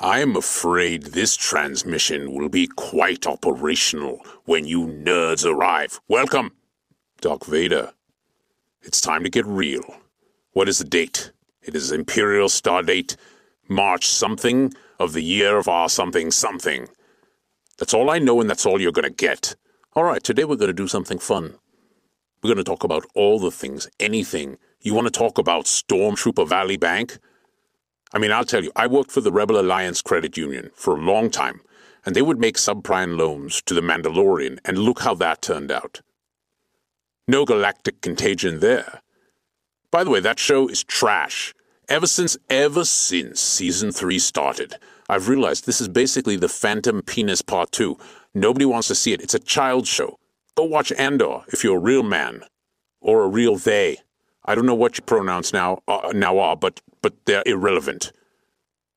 I'm afraid this transmission will be quite operational when you nerds arrive. Welcome, Doc Vader. It's time to get real. What is the date? It is Imperial Star Date, March something of the year of our something something. That's all I know, and that's all you're going to get. All right, today we're going to do something fun. We're going to talk about all the things, anything. You want to talk about Stormtrooper Valley Bank? I mean, I'll tell you, I worked for the Rebel Alliance Credit Union for a long time, and they would make subprime loans to the Mandalorian, and look how that turned out. No galactic contagion there. By the way, that show is trash. Ever since, ever since season three started, I've realized this is basically the Phantom Penis Part 2. Nobody wants to see it. It's a child show. Go watch Andor if you're a real man. Or a real they. I don't know what your pronouns now, uh, now are, but but they're irrelevant.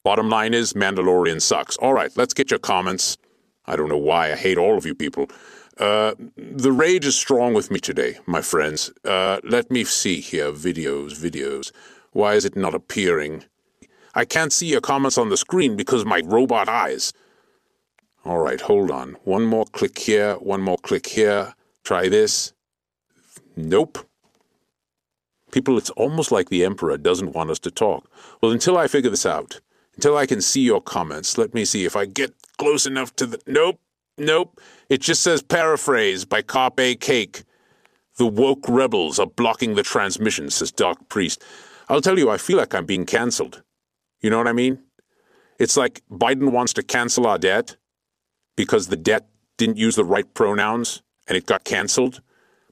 Bottom line is, Mandalorian sucks. All right, let's get your comments. I don't know why I hate all of you people. Uh, the rage is strong with me today, my friends. Uh, let me see here. Videos, videos. Why is it not appearing? I can't see your comments on the screen because my robot eyes. All right, hold on. One more click here, one more click here. Try this. Nope. People, it's almost like the Emperor doesn't want us to talk. Well, until I figure this out, until I can see your comments, let me see if I get close enough to the. Nope, nope. It just says paraphrase by Carpe Cake. The woke rebels are blocking the transmission, says Dark Priest. I'll tell you, I feel like I'm being cancelled. You know what I mean? It's like Biden wants to cancel our debt because the debt didn't use the right pronouns and it got canceled.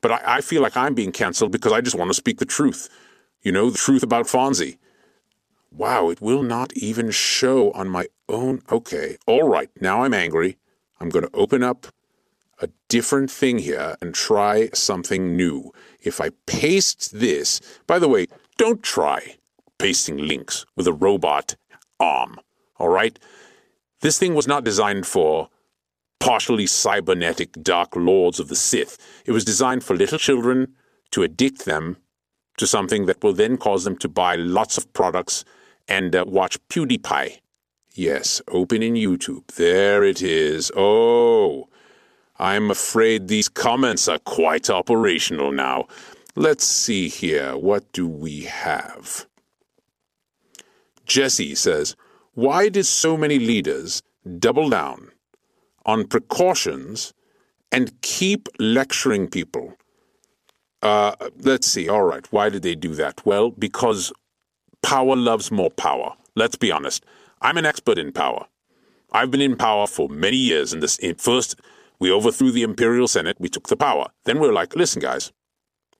But I, I feel like I'm being canceled because I just want to speak the truth. You know, the truth about Fonzie. Wow, it will not even show on my own. Okay, all right, now I'm angry. I'm going to open up a different thing here and try something new. If I paste this, by the way, don't try pasting links with a robot arm, all right? This thing was not designed for partially cybernetic dark lords of the Sith. It was designed for little children to addict them to something that will then cause them to buy lots of products and uh, watch PewDiePie. Yes, open in YouTube. There it is. Oh, I'm afraid these comments are quite operational now. Let's see here. What do we have? Jesse says, Why did so many leaders double down on precautions and keep lecturing people. Uh, let's see, all right, why did they do that? Well, because power loves more power. Let's be honest. I'm an expert in power. I've been in power for many years. And this, first, we overthrew the Imperial Senate, we took the power. Then we we're like, listen, guys,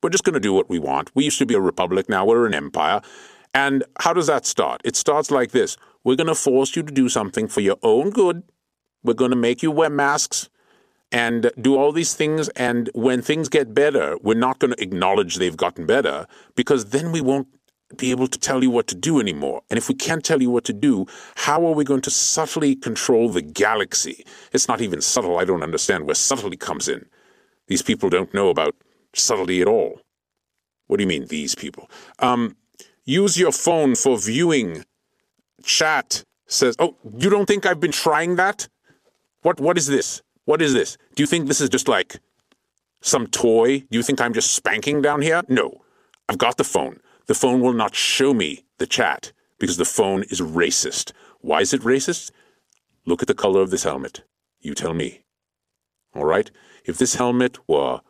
we're just going to do what we want. We used to be a republic, now we're an empire. And how does that start? It starts like this We're going to force you to do something for your own good we're going to make you wear masks and do all these things. And when things get better, we're not going to acknowledge they've gotten better because then we won't be able to tell you what to do anymore. And if we can't tell you what to do, how are we going to subtly control the galaxy? It's not even subtle. I don't understand where subtlety comes in. These people don't know about subtlety at all. What do you mean, these people? Um, use your phone for viewing. Chat says, Oh, you don't think I've been trying that? What what is this? What is this? Do you think this is just like some toy? Do you think I'm just spanking down here? No. I've got the phone. The phone will not show me the chat because the phone is racist. Why is it racist? Look at the color of this helmet. You tell me. All right? If this helmet were,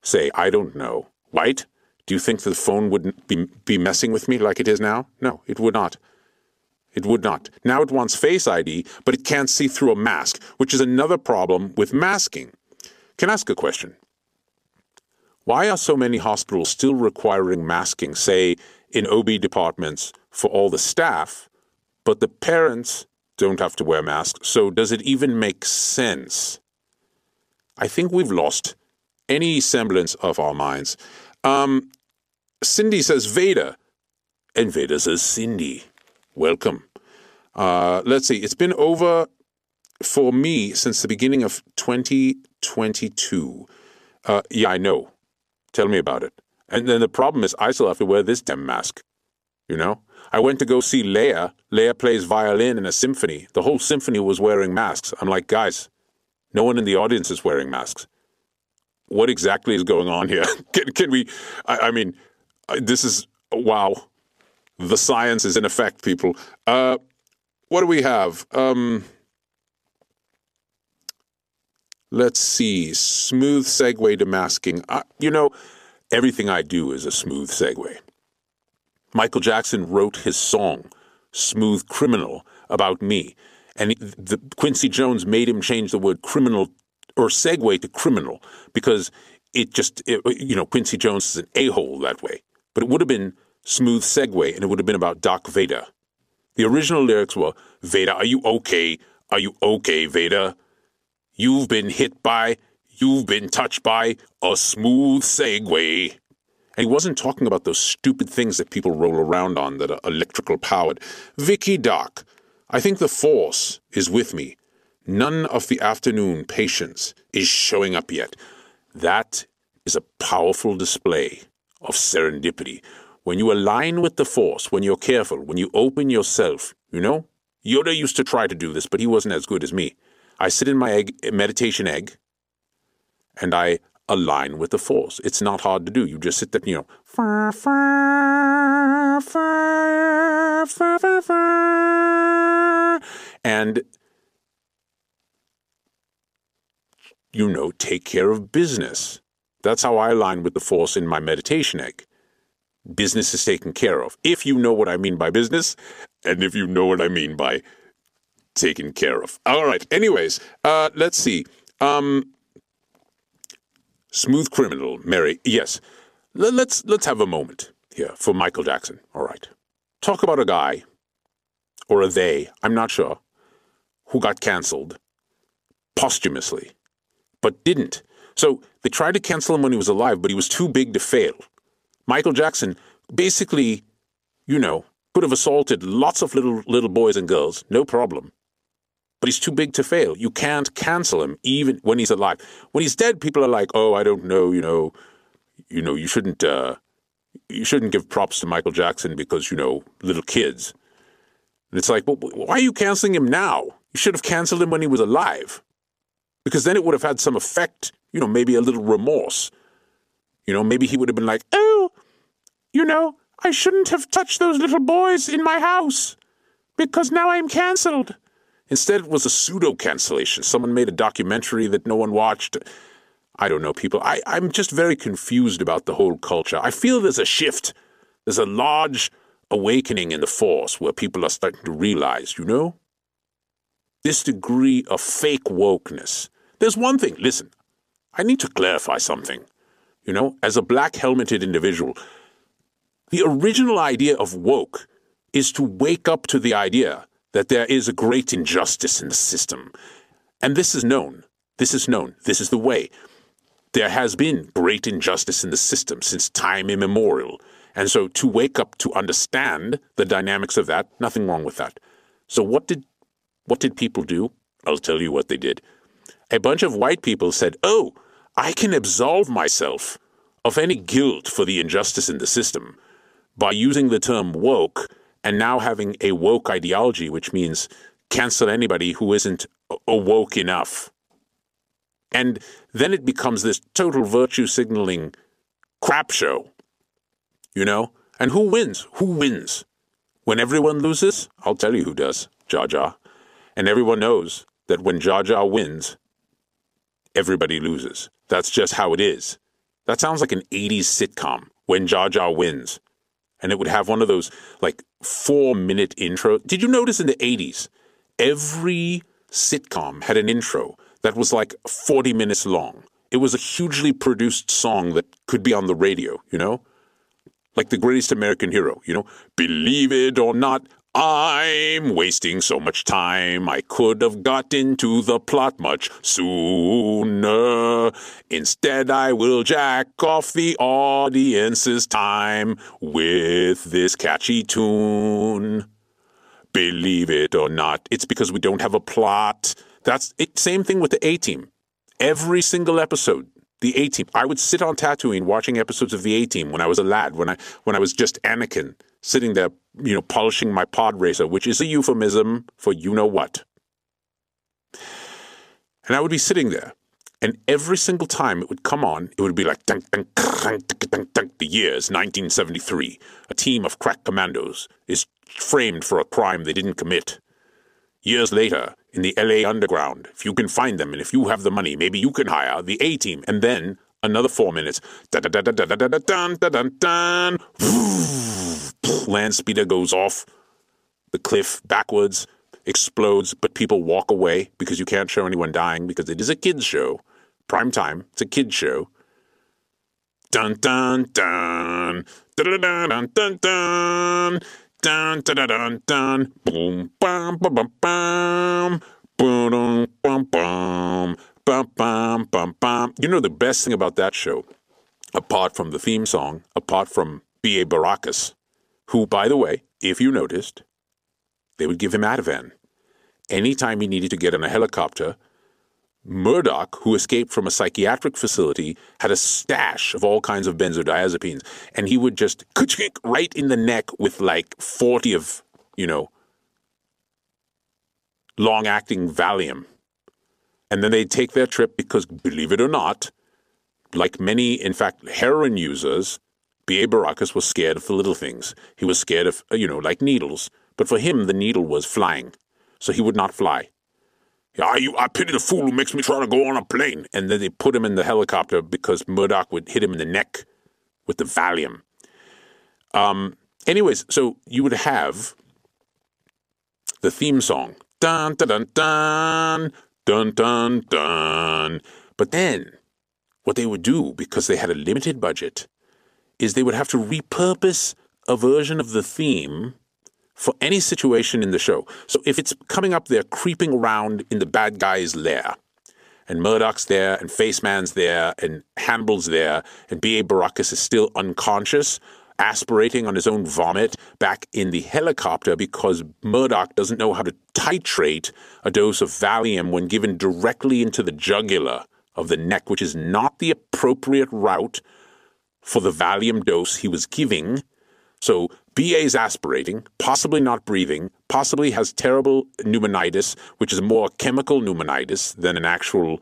say, I don't know, white, do you think the phone wouldn't be, be messing with me like it is now? No, it would not. It would not. Now it wants Face ID, but it can't see through a mask, which is another problem with masking. Can I ask a question? Why are so many hospitals still requiring masking, say, in OB departments for all the staff, but the parents don't have to wear masks. So does it even make sense? I think we've lost any semblance of our minds. Um, Cindy says Vader, and Vader says Cindy. Welcome. Uh, let's see. It's been over for me since the beginning of 2022. Uh, yeah, I know. Tell me about it. And then the problem is, I still have to wear this damn mask. You know? I went to go see Leia. Leia plays violin in a symphony. The whole symphony was wearing masks. I'm like, guys, no one in the audience is wearing masks. What exactly is going on here? can, can we? I, I mean, this is wow. The science is in effect, people. Uh, what do we have? Um, let's see. Smooth segue to masking. You know, everything I do is a smooth segue. Michael Jackson wrote his song, Smooth Criminal, about me. And the, Quincy Jones made him change the word criminal or segue to criminal because it just, it, you know, Quincy Jones is an a hole that way. But it would have been smooth segue and it would have been about Doc Vader. The original lyrics were Vader, are you okay? Are you okay, Vader? You've been hit by, you've been touched by a smooth segue. And he wasn't talking about those stupid things that people roll around on that are electrical powered. Vicky Doc, I think the force is with me. None of the afternoon patients is showing up yet. That is a powerful display of serendipity. When you align with the force, when you're careful, when you open yourself, you know? Yoda used to try to do this, but he wasn't as good as me. I sit in my egg, meditation egg and I align with the force. It's not hard to do. You just sit there, you know, far, far, far, far, far, far, and you know, take care of business. That's how I align with the force in my meditation egg. Business is taken care of. If you know what I mean by business, and if you know what I mean by taken care of. All right. Anyways, uh, let's see. Um, Smooth criminal, Mary. Yes. L- let's let's have a moment here for Michael Jackson. All right. Talk about a guy or a they, I'm not sure, who got canceled posthumously, but didn't. So they tried to cancel him when he was alive, but he was too big to fail. Michael Jackson basically, you know, could have assaulted lots of little little boys and girls, no problem but he's too big to fail. You can't cancel him even when he's alive. When he's dead, people are like, "Oh, I don't know, you know, you know, you shouldn't, uh, you shouldn't give props to Michael Jackson because you know little kids." And it's like, well, why are you canceling him now? You should have canceled him when he was alive, because then it would have had some effect. You know, maybe a little remorse. You know, maybe he would have been like, "Oh, you know, I shouldn't have touched those little boys in my house because now I'm cancelled. Instead, it was a pseudo cancellation. Someone made a documentary that no one watched. I don't know, people. I, I'm just very confused about the whole culture. I feel there's a shift. There's a large awakening in the force where people are starting to realize, you know, this degree of fake wokeness. There's one thing, listen, I need to clarify something. You know, as a black helmeted individual, the original idea of woke is to wake up to the idea that there is a great injustice in the system. And this is known. This is known. This is the way. There has been great injustice in the system since time immemorial. And so to wake up to understand the dynamics of that, nothing wrong with that. So what did what did people do? I'll tell you what they did. A bunch of white people said, "Oh, I can absolve myself of any guilt for the injustice in the system by using the term woke and now having a woke ideology, which means cancel anybody who isn't awoke enough. And then it becomes this total virtue signaling crap show. You know? And who wins? Who wins? When everyone loses, I'll tell you who does Jar Jar. And everyone knows that when Jar Jar wins, everybody loses. That's just how it is. That sounds like an 80s sitcom when Jar Jar wins and it would have one of those like four minute intro. Did you notice in the 80s, every sitcom had an intro that was like 40 minutes long? It was a hugely produced song that could be on the radio, you know? Like the greatest American hero, you know? Believe it or not, I'm wasting so much time. I could have got into the plot much sooner. Instead, I will jack off the audience's time with this catchy tune. Believe it or not, it's because we don't have a plot. That's it. Same thing with the A Team. Every single episode, the A Team. I would sit on Tatooine watching episodes of the A Team when I was a lad, when I when I was just Anakin sitting there, you know, polishing my pod racer, which is a euphemism for you know what. And I would be sitting there, and every single time it would come on, it would be like dunk, dunk, dunk, dunk, dunk, the years 1973. A team of crack commandos is framed for a crime they didn't commit. Years later, in the LA underground, if you can find them and if you have the money, maybe you can hire the A team, and then another four minutes. Dun dun dun. Land speeder goes off the cliff backwards, explodes, but people walk away because you can't show anyone dying because it is a kids show. Prime time. It's a kids show. Dun dun dun. Dun dun dun dun dun. Dun dun dun dun. Boom bam bam bam bam. Boom bum bum. Bum bum bum bum. You know the best thing about that show, apart from the theme song, apart from B.A. Baracus, who, by the way, if you noticed, they would give him Ativan. Anytime he needed to get on a helicopter, Murdock, who escaped from a psychiatric facility, had a stash of all kinds of benzodiazepines, and he would just right in the neck with like 40 of, you know, long acting Valium. And then they'd take their trip because, believe it or not, like many, in fact, heroin users, B.A. Baracus was scared of the little things. He was scared of, you know, like needles. But for him, the needle was flying. So he would not fly. I, you, I pity the fool who makes me try to go on a plane. And then they put him in the helicopter because Murdock would hit him in the neck with the Valium. Um, anyways, so you would have the theme song. Dun, dun, dun, dun. Dun, dun, dun. But then, what they would do, because they had a limited budget, is they would have to repurpose a version of the theme for any situation in the show. So if it's coming up there, creeping around in the bad guy's lair, and Murdock's there, and Faceman's there, and Hannibal's there, and B.A. Baracus is still unconscious, aspirating on his own vomit back in the helicopter because Murdock doesn't know how to titrate a dose of Valium when given directly into the jugular of the neck, which is not the appropriate route for the Valium dose he was giving. So BA is aspirating, possibly not breathing, possibly has terrible pneumonitis, which is more chemical pneumonitis than an actual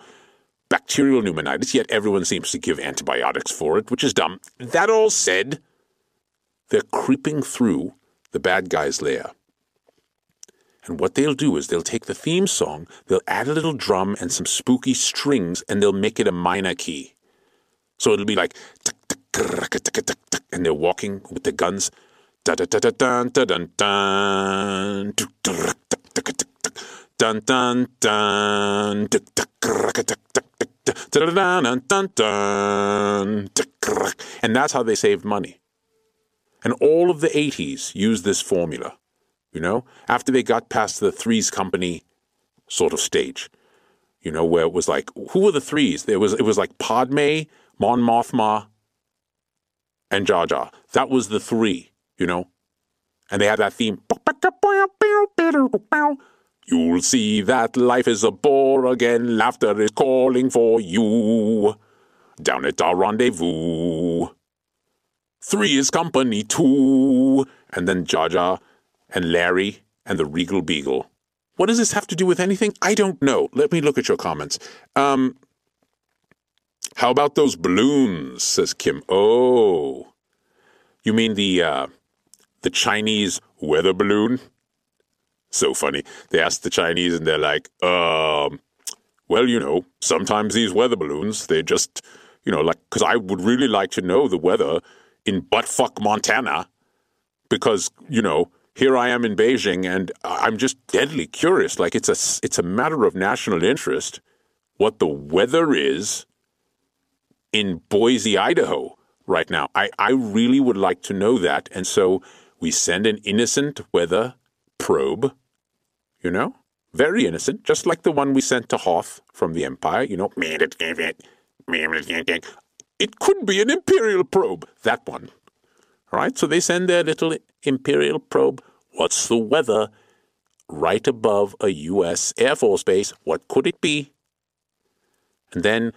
bacterial pneumonitis, yet everyone seems to give antibiotics for it, which is dumb. That all said, they're creeping through the bad guy's lair. And what they'll do is they'll take the theme song, they'll add a little drum and some spooky strings, and they'll make it a minor key. So it'll be like, and they're walking with the guns. And that's how they saved money. And all of the 80s used this formula, you know, after they got past the Threes Company sort of stage, you know, where it was like, who were the threes? There was, it was like Padme, Mon Mothma, and Jar Jar. That was the three, you know, and they had that theme. You'll see that life is a bore again. Laughter is calling for you. Down at our rendezvous. Three is company too. And then Jar Jar and Larry and the Regal Beagle. What does this have to do with anything? I don't know. Let me look at your comments. Um, how about those balloons? says Kim. Oh, you mean the uh, the Chinese weather balloon? So funny. They asked the Chinese, and they're like, um, well, you know, sometimes these weather balloons, they just, you know, like, because I would really like to know the weather in buttfuck Montana because, you know, here I am in Beijing and I'm just deadly curious. Like it's a, it's a matter of national interest what the weather is in Boise, Idaho right now. I, I really would like to know that. And so we send an innocent weather probe, you know? Very innocent, just like the one we sent to Hoth from the Empire, you know? It could be an Imperial probe, that one. All right, so they send their little Imperial probe. What's the weather? Right above a U.S. Air Force base. What could it be? And then,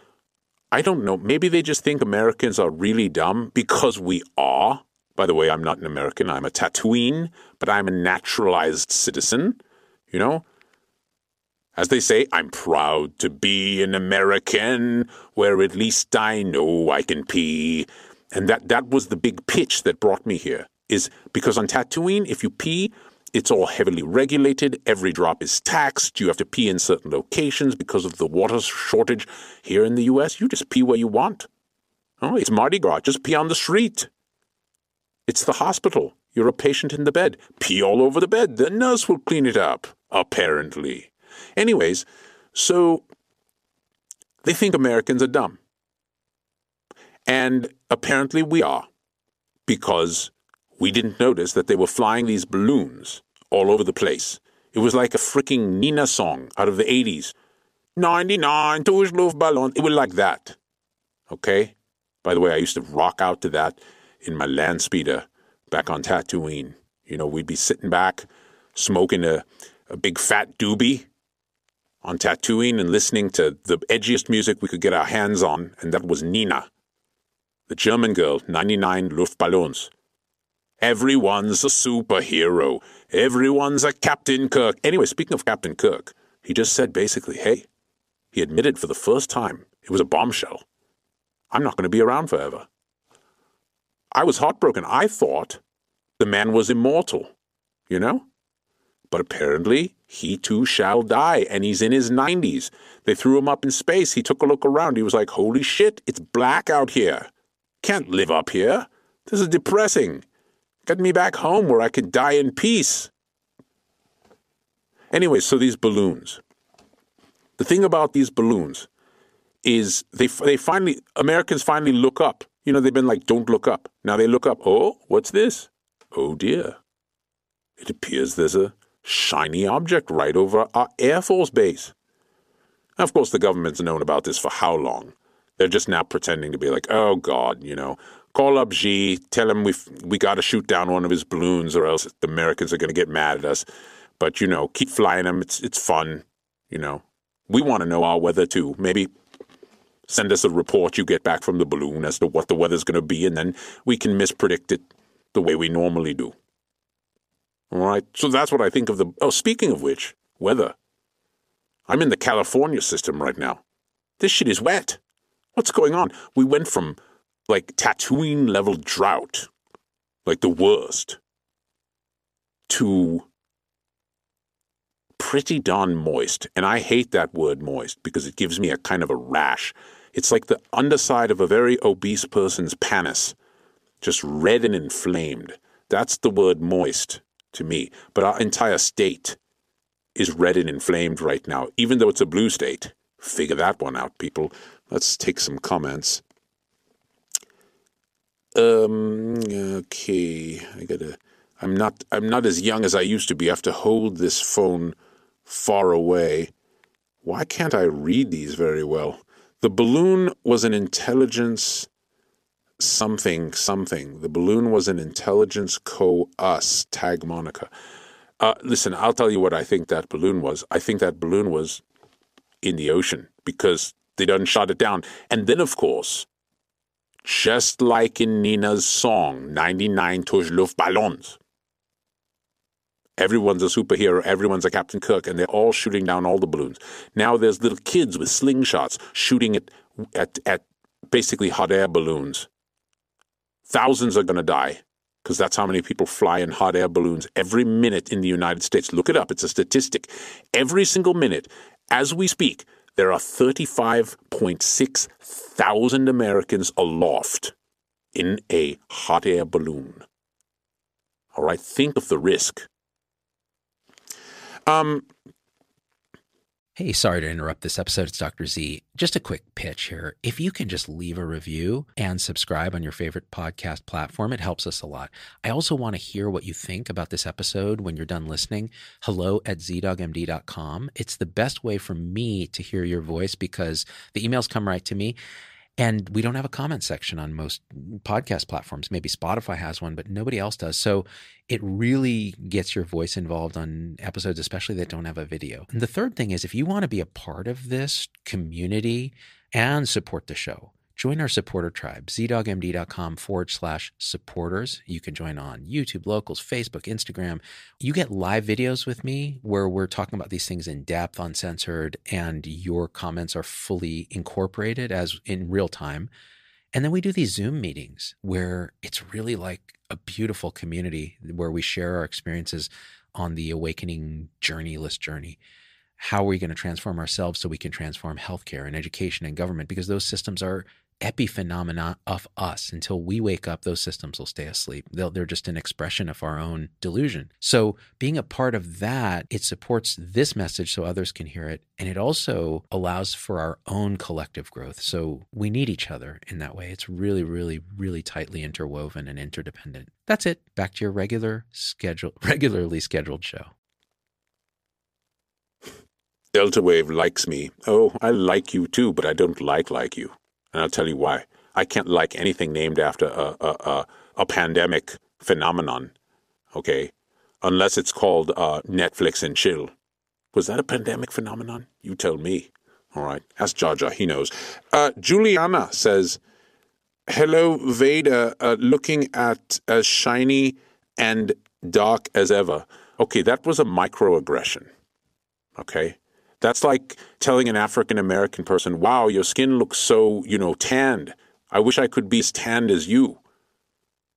I don't know, maybe they just think Americans are really dumb because we are. By the way, I'm not an American, I'm a Tatooine, but I'm a naturalized citizen. You know, as they say, I'm proud to be an American, where at least I know I can pee. And that, that was the big pitch that brought me here, is because on Tatooine, if you pee, it's all heavily regulated. Every drop is taxed. You have to pee in certain locations because of the water shortage. Here in the U.S., you just pee where you want. Oh, it's Mardi Gras. Just pee on the street. It's the hospital. You're a patient in the bed. Pee all over the bed. The nurse will clean it up, apparently. Anyways, so they think Americans are dumb. And apparently we are, because we didn't notice that they were flying these balloons all over the place. It was like a freaking Nena song out of the 80s. 99 touch Luftballon. It was like that. Okay? By the way, I used to rock out to that in my land speeder back on Tatooine. You know, we'd be sitting back, smoking a, a big fat doobie on Tatooine and listening to the edgiest music we could get our hands on, and that was Nena, the German girl, 99 Luftballons. Everyone's a superhero. Everyone's a Captain Kirk. Anyway, speaking of Captain Kirk, he just said basically, hey, he admitted for the first time it was a bombshell. I'm not going to be around forever. I was heartbroken. I thought the man was immortal, you know? But apparently, he too shall die, and he's in his 90s. They threw him up in space. He took a look around. He was like, Holy shit, it's black out here. Can't live up here. This is depressing. Get me back home where I could die in peace. Anyway, so these balloons. The thing about these balloons is they, they finally, Americans finally look up. You know, they've been like, don't look up. Now they look up. Oh, what's this? Oh dear. It appears there's a shiny object right over our Air Force base. of course, the government's known about this for how long? They're just now pretending to be like, oh God, you know, call up Xi, tell him we we got to shoot down one of his balloons, or else the Americans are going to get mad at us. But you know, keep flying them. It's it's fun. You know, we want to know our weather too. Maybe send us a report you get back from the balloon as to what the weather's going to be, and then we can mispredict it the way we normally do. All right. So that's what I think of the. Oh, speaking of which, weather. I'm in the California system right now. This shit is wet. What's going on? We went from like Tatooine level drought, like the worst, to pretty darn moist. And I hate that word moist because it gives me a kind of a rash. It's like the underside of a very obese person's panis, just red and inflamed. That's the word moist to me. But our entire state is red and inflamed right now, even though it's a blue state. Figure that one out, people. Let's take some comments. Um. Okay. I gotta. I'm not. I'm not as young as I used to be. I have to hold this phone far away. Why can't I read these very well? The balloon was an intelligence something something. The balloon was an intelligence co us, tag Monica. Uh, listen, I'll tell you what I think that balloon was. I think that balloon was in the ocean because they done shot it down. And then, of course, just like in Nena's song, 99 Touch Luftballons, everyone's a superhero, everyone's a Captain Kirk, and they're all shooting down all the balloons. Now there's little kids with slingshots shooting it at, at basically hot air balloons Thousands are going to die because that's how many people fly in hot air balloons every minute in the United States. Look it up, it's a statistic. Every single minute, as we speak, there are 35.6 thousand Americans aloft in a hot air balloon. All right, think of the risk. Um, Hey, sorry to interrupt this episode. It's Dr. Z. Just a quick pitch here. If you can just leave a review and subscribe on your favorite podcast platform, it helps us a lot. I also want to hear what you think about this episode when you're done listening. Hello at zdoggmd.com. It's the best way for me to hear your voice because the emails come right to me. And we don't have a comment section on most podcast platforms. Maybe Spotify has one, but nobody else does. So it really gets your voice involved on episodes, especially that don't have a video. And the third thing is if you want to be a part of this community and support the show, join our supporter tribe, zdoggmd.com forward slash supporters. You can join on YouTube, locals, Facebook, Instagram. You get live videos with me where we're talking about these things in depth, uncensored, and your comments are fully incorporated as in real time. And then we do these Zoom meetings where it's really like a beautiful community where we share our experiences on the awakening journeyless journey how are we going to transform ourselves so we can transform healthcare and education and government because those systems are epiphenomena of us. Until we wake up, those systems will stay asleep. they they're just an expression of our own delusion. So, being a part of that, it supports this message so others can hear it. And it also allows for our own collective growth. So, we need each other in that way. It's really, really, really tightly interwoven and interdependent. That's it. Back to your regular schedule, regularly scheduled show. Delta Wave likes me. Oh, I like you too, but I don't like like you. And I'll tell you why. I can't like anything named after a, a, a, a pandemic phenomenon, okay? Unless it's called uh, Netflix and chill. Was that a pandemic phenomenon? You tell me. All right. Ask Jaja. He knows. Uh, Juliana says, Hello, Veda, uh, looking at as shiny and dark as ever. Okay, that was a microaggression. Okay? That's like telling an African American person, wow, your skin looks so, you know, tanned. I wish I could be as tanned as you.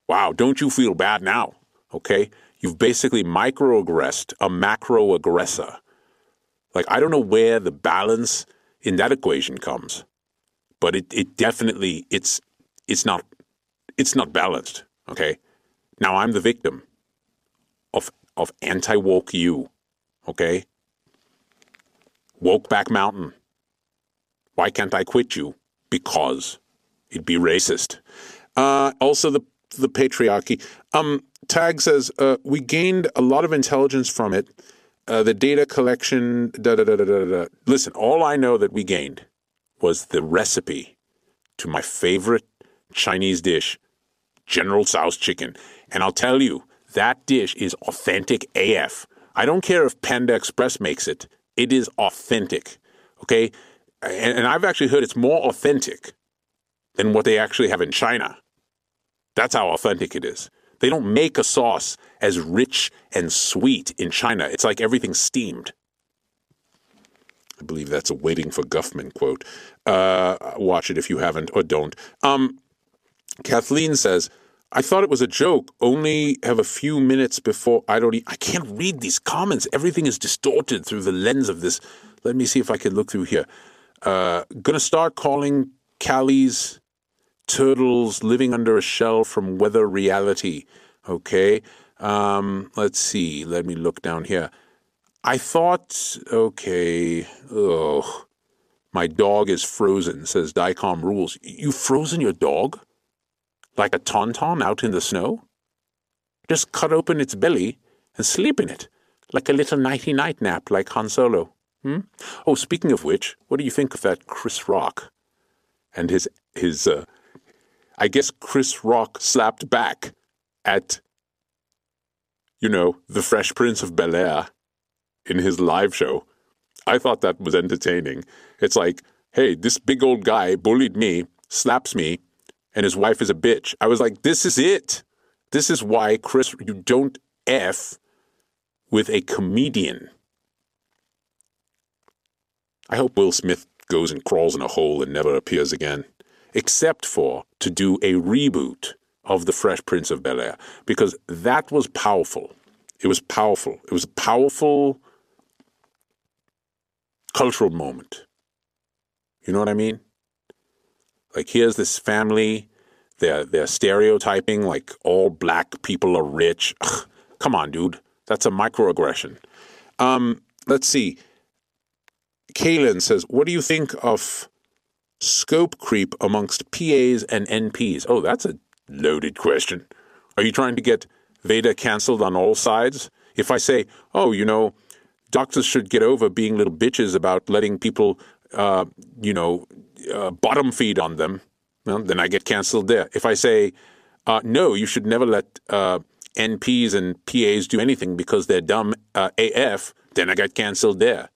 Wow, don't you feel bad now? Okay? You've basically microaggressed a macro aggressor. Like, I don't know where the balance in that equation comes, but it, it definitely, it's, it's not, it's not balanced. Okay? Now I'm the victim of, of anti-woke you. Okay? Wokeback Mountain. Why can't I quit you? Because it'd be racist. Uh, also, the the patriarchy. Um, Tag says uh, we gained a lot of intelligence from it. Uh, the data collection. Da, da, da, da, da, da. Listen, all I know that we gained was the recipe to my favorite Chinese dish, General Tso's chicken. And I'll tell you, that dish is authentic AF. I don't care if Panda Express makes it. It is authentic. Okay. And, and I've actually heard it's more authentic than what they actually have in China. That's how authentic it is. They don't make a sauce as rich and sweet in China. It's like everything's steamed. I believe that's a waiting for Guffman quote. Uh, watch it if you haven't or don't. Um, Kathleen says, I thought it was a joke. Only have a few minutes before I don't. E- I can't read these comments. Everything is distorted through the lens of this. Let me see if I can look through here. Uh, gonna start calling Callie's turtles living under a shell from Weather Reality. Okay. Um, let's see. Let me look down here. I thought, okay, oh, my dog is frozen, says Dicom Rules. You frozen your dog? Like a tauntaun out in the snow? Just cut open its belly and sleep in it, like a little nighty night nap like Han Solo. Hmm? Oh, speaking of which, what do you think of that Chris Rock? And his, his, uh, I guess Chris Rock slapped back at, you know, the Fresh Prince of Bel Air in his live show. I thought that was entertaining. It's like, hey, this big old guy bullied me, slaps me, and his wife is a bitch. I was like, this is it. This is why, Chris, you don't F with a comedian. I hope Will Smith goes and crawls in a hole and never appears again, except for to do a reboot of The Fresh Prince of Bel Air, because that was powerful. It was powerful. It was a powerful cultural moment. You know what I mean? Like here's this family, they're they're stereotyping like all black people are rich. Ugh, come on, dude, that's a microaggression. Um, let's see. Kaylin says, What do you think of scope creep amongst PAs and NPs? Oh, that's a loaded question. Are you trying to get Veda canceled on all sides? If I say, Oh, you know, doctors should get over being little bitches about letting people, uh, you know, uh, bottom feed on them, well, then I get canceled there. If I say, uh, no, you should never let uh, NPs and PAs do anything because they're dumb uh, AF, then I get canceled there.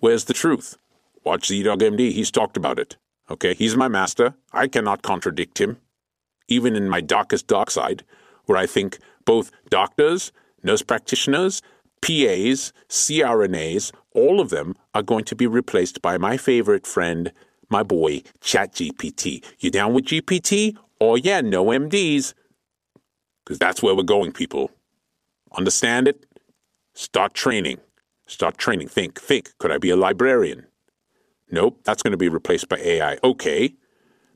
Where's the truth? Watch ZDogg MD. He's talked about it. Okay, he's my master. I cannot contradict him, even in my darkest dark side, where I think both doctors, nurse practitioners, PAs, CRNAs, all of them are going to be replaced by my favorite friend, my boy, ChatGPT. You down with GPT? Oh, yeah, no MDs. Because that's where we're going, people. Understand it? Start training. Start training. Think, think. Could I be a librarian? Nope, that's going to be replaced by AI. Okay.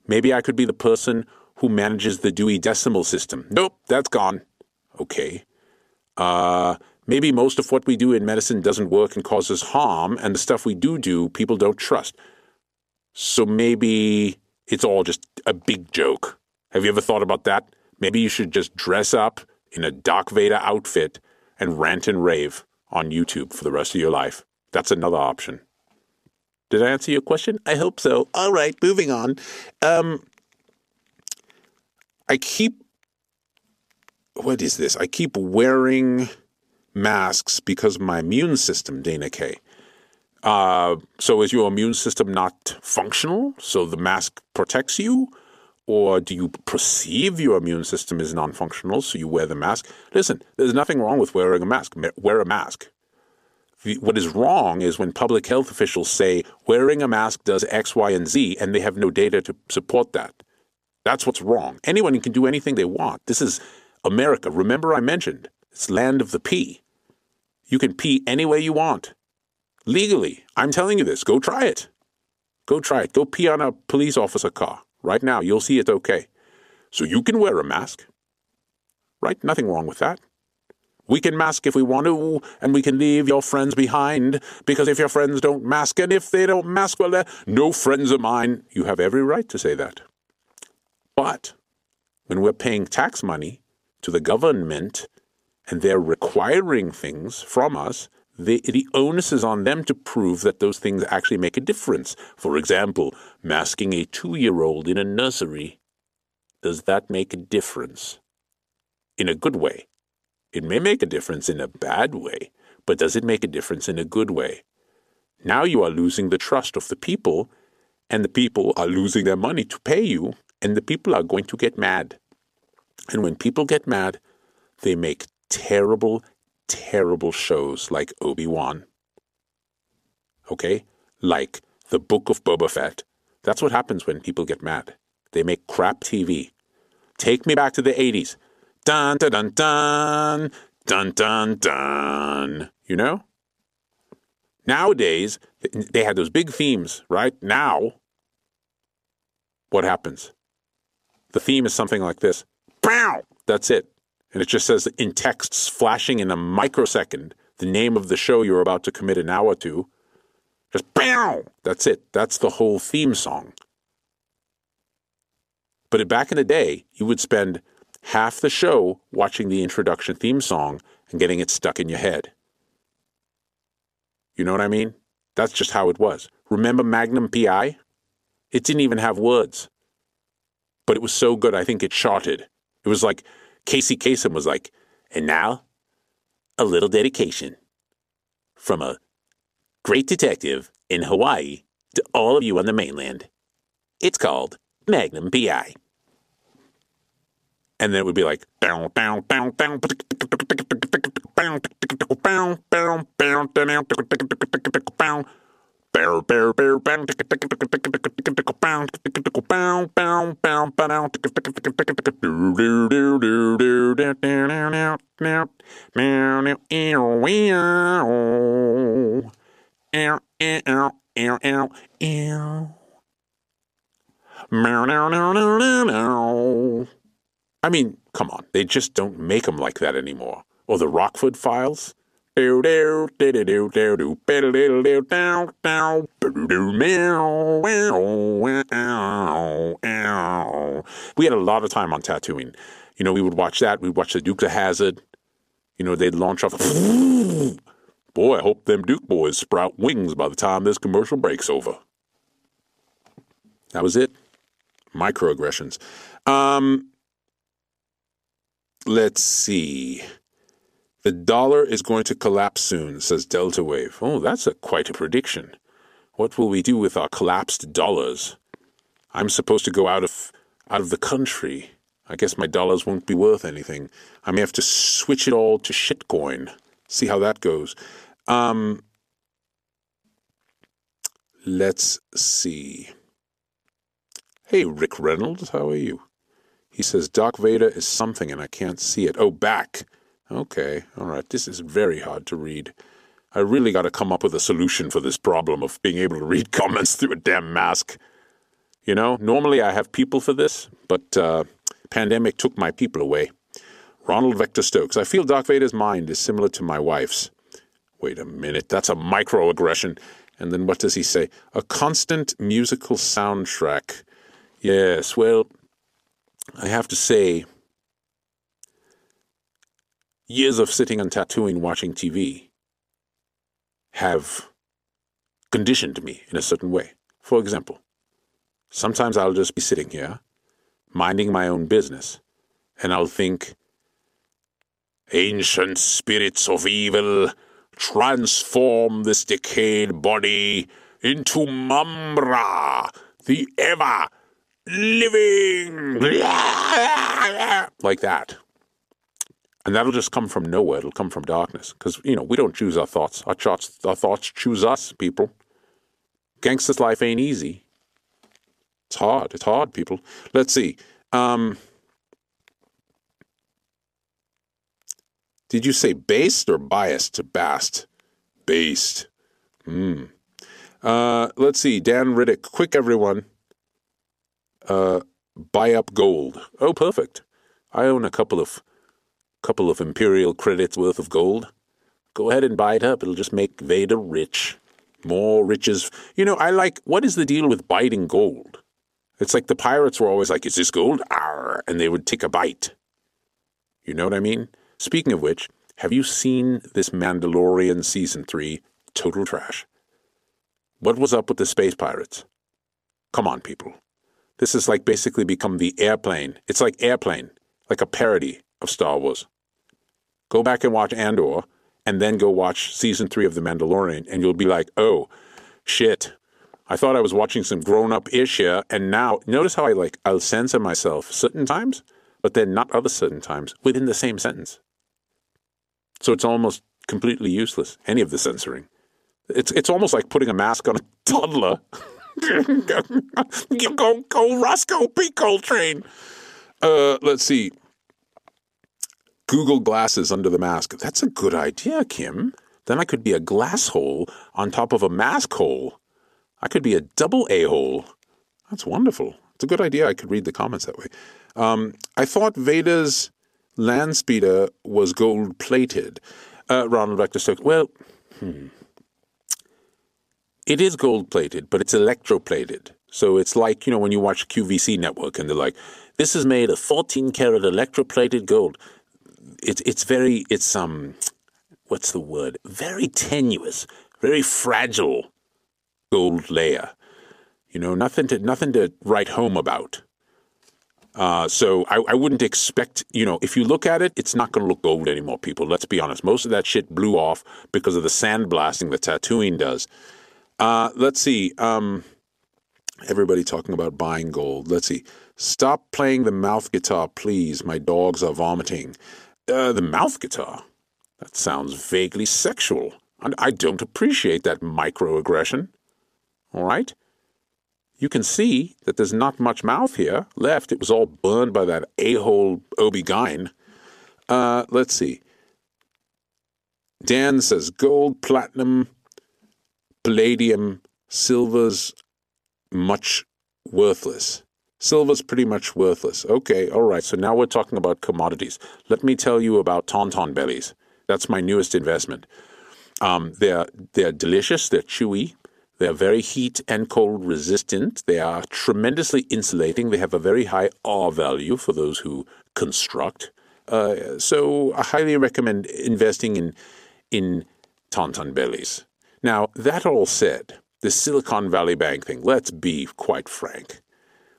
Maybe I could be the person who manages the Dewey Decimal System. Nope, that's gone. Okay. Uh, maybe most of what we do in medicine doesn't work and causes harm, and the stuff we do do, people don't trust. So maybe it's all just a big joke. Have you ever thought about that? Maybe you should just dress up in a Doc Veda outfit and rant and rave on YouTube for the rest of your life. That's another option. Did I answer your question? I hope so. All right, moving on. Um, I keep. What is this? I keep wearing masks because my immune system, Dana K. Uh, so is your immune system not functional? So the mask protects you? Or do you perceive your immune system is non functional, so you wear the mask? Listen, there's nothing wrong with wearing a mask. Wear a mask. What is wrong is when public health officials say wearing a mask does X, Y, and Z, and they have no data to support that. That's what's wrong. Anyone can do anything they want. This is America. Remember, I mentioned it's land of the pee. You can pee any way you want legally. I'm telling you this. Go try it. Go try it. Go pee on a police officer car right now. You'll see it's okay. So you can wear a mask, right? Nothing wrong with that. We can mask if we want to, and we can leave your friends behind, because if your friends don't mask, and if they don't mask, well, they're no friends of mine. You have every right to say that. But when we're paying tax money to the government and they're requiring things from us, the, the onus is on them to prove that those things actually make a difference. For example, masking a two year old in a nursery. Does that make a difference? In a good way. It may make a difference in a bad way, but does it make a difference in a good way? Now you are losing the trust of the people, and the people are losing their money to pay you, and the people are going to get mad. And when people get mad, they make terrible, terrible shows like Obi Wan. Okay? Like the Book of Boba Fett. That's what happens when people get mad. They make crap TV. Take me back to the 80s. Dun dun dun dun. Dun dun dun. You know? Nowadays, they had those big themes, right? Now, what happens? The theme is something like this. Bow! That's it. And it just says in texts flashing in a microsecond the name of the show you're about to commit an hour to. Just BAM! That's it. That's the whole theme song. But back in the day, you would spend half the show watching the introduction theme song and getting it stuck in your head. You know what I mean? That's just how it was. Remember Magnum PI? It didn't even have words. But it was so good, I think it charted. It was like Casey Kasem was like, and now, a little dedication from a great detective in Hawaii to all of you on the mainland. It's called Magnum PI. And then it would be like, I mean, come on, they just don't make them like that anymore. Or the Rockford Files? We had a lot of time on Tatooine. You know, we would watch that. We'd watch the Duke of Hazzard. You know, they'd launch off. Boy, I hope them Duke boys sprout wings by the time this commercial breaks over. That was it. Microaggressions. Um, let's see. The dollar is going to collapse soon, says Delta Wave. Oh, that's a, quite a prediction. What will we do with our collapsed dollars? I'm supposed to go out of out of the country. I guess my dollars won't be worth anything. I may have to switch it all to shitcoin. See how that goes. Um, let's see. Hey, Rick Reynolds, how are you? He says, Doc Vader is something and I can't see it. Oh, back. Okay, all right. This is very hard to read. I really got to come up with a solution for this problem of being able to read comments through a damn mask. You know, normally I have people for this, but uh, pandemic took my people away. Ronald Vector Stokes. I feel Doc Vader's mind is similar to my wife's. Wait a minute, that's a microaggression. And then what does he say? A constant musical soundtrack. Yes, well, I have to say, years of sitting on Tatooine watching TV have conditioned me in a certain way. For example, sometimes I'll just be sitting here, minding my own business, and I'll think, Ancient spirits of evil, transform this decayed body into Mumm-Ra, the ever living. Like that. And that'll just come from nowhere. It'll come from darkness. Because, you know, we don't choose our thoughts. Our thoughts, our thoughts choose us, people. Gangster's life ain't easy. It's hard. It's hard, people. Let's see. Um, did you say based or biased to bast? Based. Hmm. Uh, let's see. Dan Riddick. Quick, everyone. Uh, buy up gold. Oh, perfect. I own a couple of couple of imperial credits worth of gold. Go ahead and buy it up. It'll just make Vader rich. More riches. You know, I like, what is the deal with biting gold? It's like the pirates were always like, is this gold? Arr, and they would take a bite. You know what I mean? Speaking of which, have you seen this Mandalorian season three? Total trash. What was up with the space pirates? Come on, people. This has like basically become the airplane. It's like airplane, like a parody of Star Wars. Go back and watch Andor, and then go watch season three of The Mandalorian, and you'll be like, oh, shit. I thought I was watching some grown up ish here, and now notice how I like I'll censor myself certain times, but then not other certain times within the same sentence. So it's almost completely useless, any of the censoring. It's it's almost like putting a mask on a toddler. go go Roscoe P. Coltrane. Uh, let's see. Google glasses under the mask. That's a good idea, Kim. Then I could be a glass hole on top of a mask hole. I could be a double A hole. That's wonderful. It's a good idea. I could read the comments that way. Um, I thought Vader's land speeder was gold plated. Uh, Ronald Vector Stokes. Well, hmm. it is gold plated, but it's electroplated. So it's like, you know, when you watch QVC network and they're like, this is made of 14 karat electroplated gold it's it's very it's um what's the word? Very tenuous, very fragile gold layer. You know, nothing to nothing to write home about. Uh, so I, I wouldn't expect, you know, if you look at it, it's not going to look gold anymore, people. Let's be honest. Most of that shit blew off because of the sandblasting that Tatooine does. Uh, let's see. Um, everybody talking about buying gold. Let's see. Stop playing the mouth guitar, please. My dogs are vomiting. Uh, the mouth guitar? That sounds vaguely sexual, and I don't appreciate that microaggression. All right? You can see that there's not much mouth here left. It was all burned by that a-hole Obi-Gyn. Uh, let's see. Dan says gold, platinum, palladium, silver's much worthless. Silver's pretty much worthless. Okay, all right. So now we're talking about commodities. Let me tell you about tauntaun bellies. That's my newest investment. Um, they're they're delicious. They're chewy. They are very heat and cold resistant. They are tremendously insulating. They have a very high R value for those who construct. Uh, so I highly recommend investing in in tauntaun bellies. Now that all said, the Silicon Valley Bank thing. Let's be quite frank.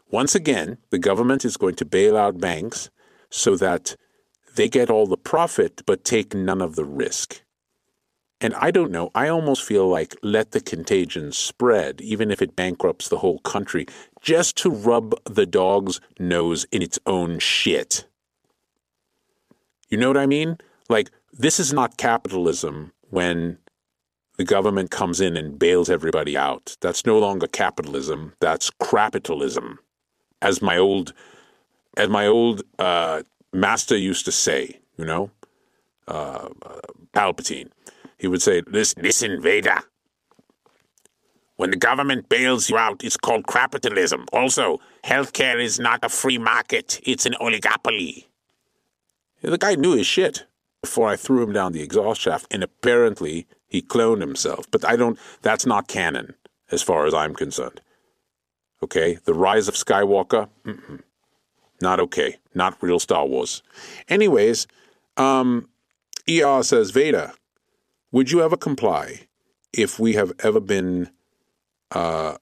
Once again, the government is going to bail out banks so that they get all the profit but take none of the risk. And I don't know, I almost feel like let the contagion spread, even if it bankrupts the whole country, just to rub the dog's nose in its own shit. You know what I mean? Like, this is not capitalism when the government comes in and bails everybody out. That's no longer capitalism, that's crapitalism. As my old as my old uh, master used to say, you know, uh, uh, Palpatine he would say, Listen, listen, Vader. When the government bails you out, it's called capitalism. Also, healthcare is not a free market, it's an oligopoly. The guy knew his shit before I threw him down the exhaust shaft, and apparently he cloned himself. But I don't, that's not canon as far as I'm concerned. Okay? The rise of Skywalker, Mm-mm. not okay. Not real Star Wars. Anyways, um, ER says, Vader, would you ever comply if we have ever been, uh,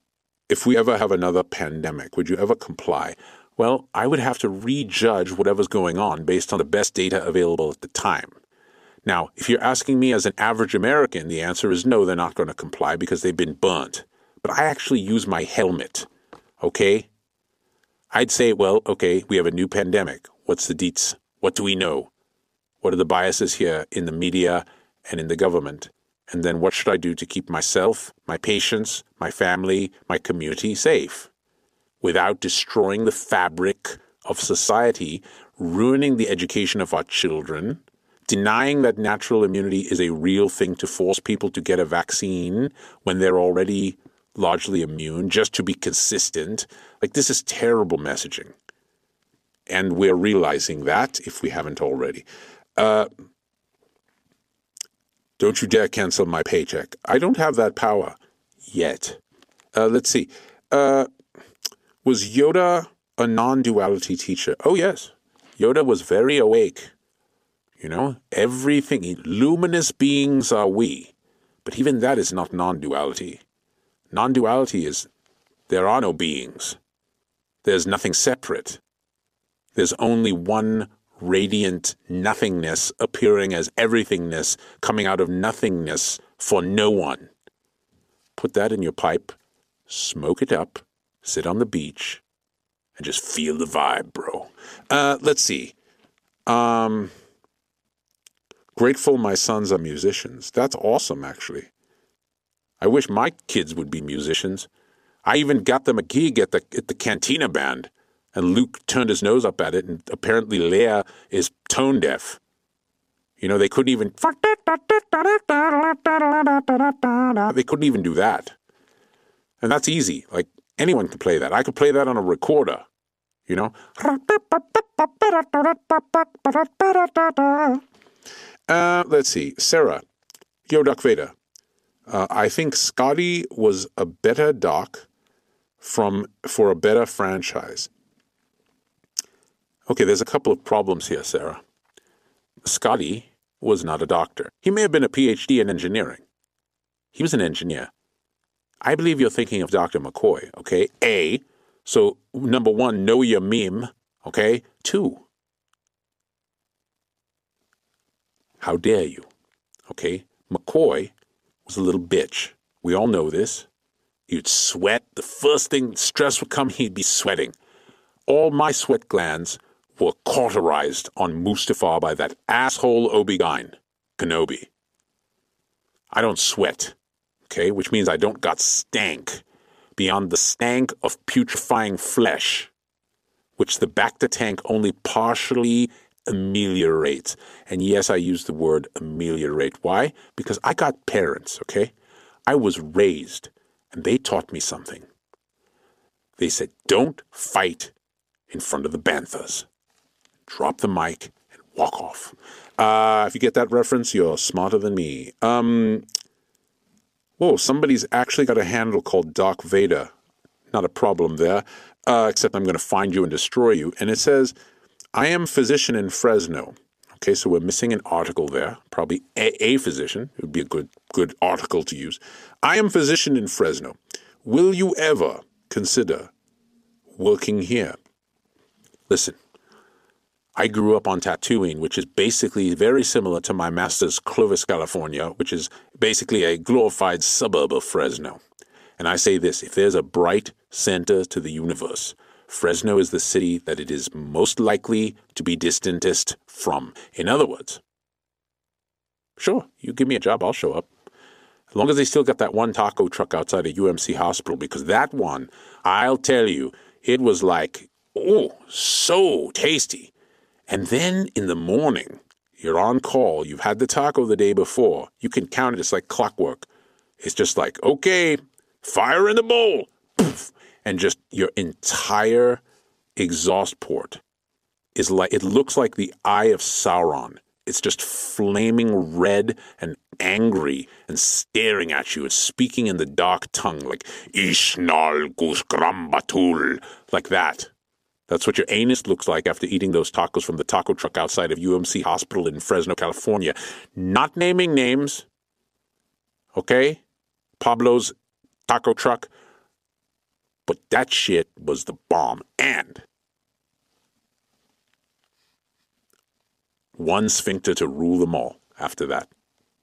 if we ever have another pandemic? Would you ever comply? Well, I would have to rejudge whatever's going on based on the best data available at the time. Now, if you're asking me as an average American, the answer is no, they're not going to comply because they've been burnt. But I actually use my helmet, okay? I'd say, well, okay, we have a new pandemic. What's the deets? What do we know? What are the biases here in the media and in the government? And then what should I do to keep myself, my patients, my family, my community safe without destroying the fabric of society, ruining the education of our children, denying that natural immunity is a real thing to force people to get a vaccine when they're already largely immune just to be consistent? Like, this is terrible messaging. And we're realizing that if we haven't already. Uh, don't you dare cancel my paycheck. I don't have that power yet. Uh, let's see. Uh, was Yoda a non duality teacher? Oh, yes. Yoda was very awake. You know, everything, luminous beings are we. But even that is not non duality. Non duality is there are no beings, there's nothing separate. There's only one radiant nothingness appearing as everythingness coming out of nothingness for no one. Put that in your pipe, smoke it up, sit on the beach, and just feel the vibe, bro. Uh, let's see. Um, grateful my sons are musicians. That's awesome, actually. I wish my kids would be musicians. I even got them a gig at the at the Cantina band. And Luke turned his nose up at it, and apparently Leia is tone deaf. You know, they couldn't even. They couldn't even do that. And that's easy. Like, anyone can play that. I could play that on a recorder, you know? Uh, let's see. Sarah, Yo, Doc Vader. Uh, I think Scotty was a better doc from for a better franchise. Okay, there's a couple of problems here, Sarah. Scotty was not a doctor. He may have been a PhD in engineering. He was an engineer. I believe you're thinking of Dr. McCoy, okay? A, so number one, know your meme, okay? Two, how dare you, okay? McCoy was a little bitch. We all know this. He'd sweat. The first thing stress would come, he'd be sweating. All my sweat glands were cauterized on Mustafar by that asshole Obi-Wan Kenobi. I don't sweat, okay, which means I don't got stank beyond the stank of putrefying flesh, which the bacta tank only partially ameliorates. And yes, I use the word ameliorate. Why? Because I got parents, okay? I was raised, and they taught me something. They said, don't fight in front of the banthas drop the mic, and walk off. Uh, if you get that reference, you're smarter than me. Um, whoa, somebody's actually got a handle called Doc Vader. Not a problem there, uh, except I'm going to find you and destroy you. And it says, I am physician in Fresno. Okay, so we're missing an article there. Probably a, a physician. It would be a good good article to use. I am physician in Fresno. Will you ever consider working here? Listen, I grew up on Tatooine, which is basically very similar to my master's Clovis, California, which is basically a glorified suburb of Fresno. And I say this if there's a bright center to the universe, Fresno is the city that it is most likely to be distantest from. In other words, sure, you give me a job, I'll show up. As long as they still got that one taco truck outside of UMC Hospital, because that one, I'll tell you, it was like, oh, so tasty. And then in the morning, you're on call, you've had the taco the day before, you can count it, it's like clockwork. It's just like, okay, fire in the bowl, Poof. And just your entire exhaust port is like, it looks like the eye of Sauron. It's just flaming red and angry and staring at you. It's speaking in the dark tongue, like Ishnal Gus Grambatul, like that. That's what your anus looks like after eating those tacos from the taco truck outside of UMC Hospital in Fresno, California. Not naming names, okay? Pablo's taco truck. But that shit was the bomb. And one sphincter to rule them all after that.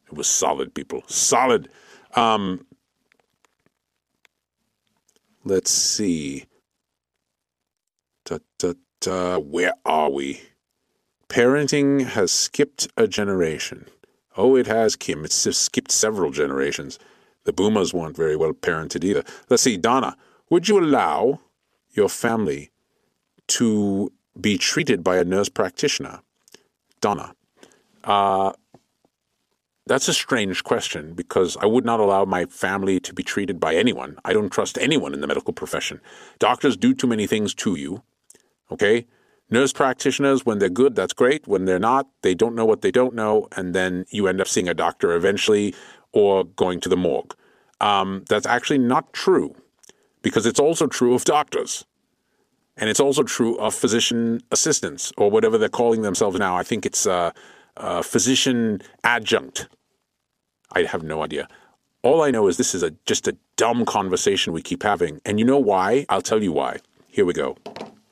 It was solid, people. Solid. Um, let's see. Ta, ta, ta. Where are we? Parenting has skipped a generation. Oh, it has, Kim. It's skipped several generations. The boomers weren't very well parented either. Let's see, Donna, would you allow your family to be treated by a nurse practitioner? Donna, uh, that's a strange question because I would not allow my family to be treated by anyone. I don't trust anyone in the medical profession. Doctors do too many things to you. Okay? Nurse practitioners, when they're good, that's great. When they're not, they don't know what they don't know, and then you end up seeing a doctor eventually or going to the morgue. Um, that's actually not true because it's also true of doctors. And it's also true of physician assistants or whatever they're calling themselves now. I think it's uh, uh, physician adjunct. I have no idea. All I know is this is a just a dumb conversation we keep having. And you know why? I'll tell you why. Here we go.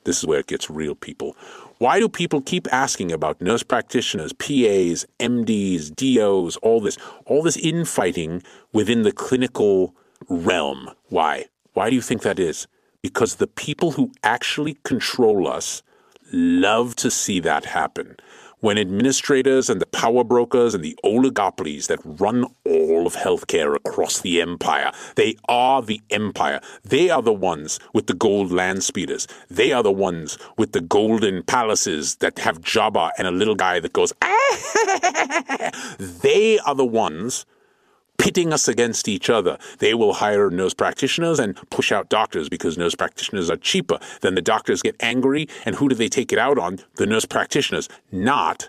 This is where it gets real, people. Why do people keep asking about nurse practitioners, PAs, MDs, DOs, all this, all this infighting within the clinical realm? Why? Why do you think that is? Because the people who actually control us love to see that happen when administrators and the power brokers and the oligopolies that run all of healthcare across the empire, they are the empire. They are the ones with the gold land speeders. They are the ones with the golden palaces that have Jabba and a little guy that goes, ah! they are the ones pitting us against each other. They will hire nurse practitioners and push out doctors because nurse practitioners are cheaper. Then the doctors get angry, and who do they take it out on? The nurse practitioners, not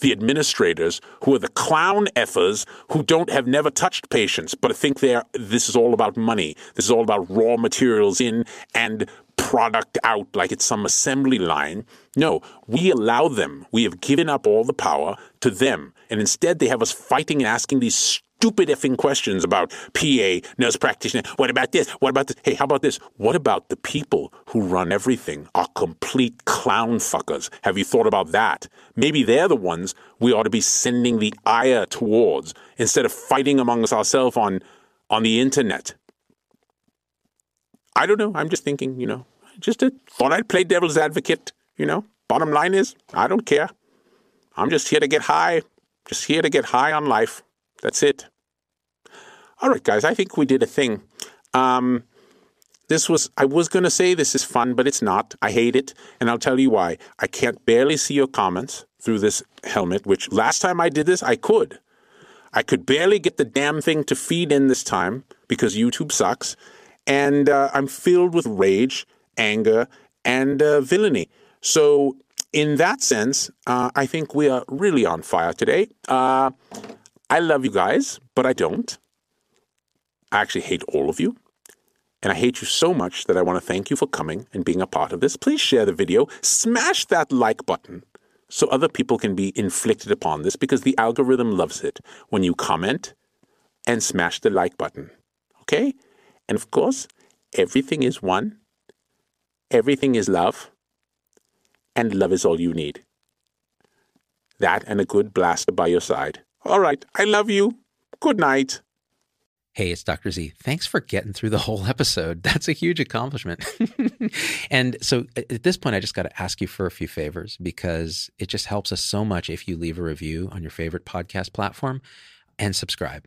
the administrators who are the clown effers who don't have never touched patients but think they're this is all about money this is all about raw materials in and product out like it's some assembly line no we allow them we have given up all the power to them and instead they have us fighting and asking these stupid effing questions about PA, nurse practitioner. What about this? What about this? Hey, how about this? What about the people who run everything are complete clown fuckers? Have you thought about that? Maybe they're the ones we ought to be sending the ire towards instead of fighting amongst ourselves on on the internet. I don't know. I'm just thinking, you know, just a, thought I'd play devil's advocate, you know. Bottom line is, I don't care. I'm just here to get high. Just here to get high on life. That's it. All right, guys, I think we did a thing. Um, this was, I was going to say this is fun, but it's not. I hate it, and I'll tell you why. I can't barely see your comments through this helmet, which last time I did this, I could. I could barely get the damn thing to feed in this time because YouTube sucks, and uh, I'm filled with rage, anger, and uh, villainy. So in that sense, uh, I think we are really on fire today. I love you guys, but I don't. I actually hate all of you. And I hate you so much that I want to thank you for coming and being a part of this. Please share the video, smash that like button so other people can be inflicted upon this because the algorithm loves it when you comment and smash the like button. Okay? And of course, everything is one, everything is love, and love is all you need. That and a good blaster by your side. All right, I love you. Good night. Hey, it's Dr. Z. Thanks for getting through the whole episode. That's a huge accomplishment. and so at this point, I just got to ask you for a few favors because it just helps us so much if you leave a review on your favorite podcast platform and subscribe.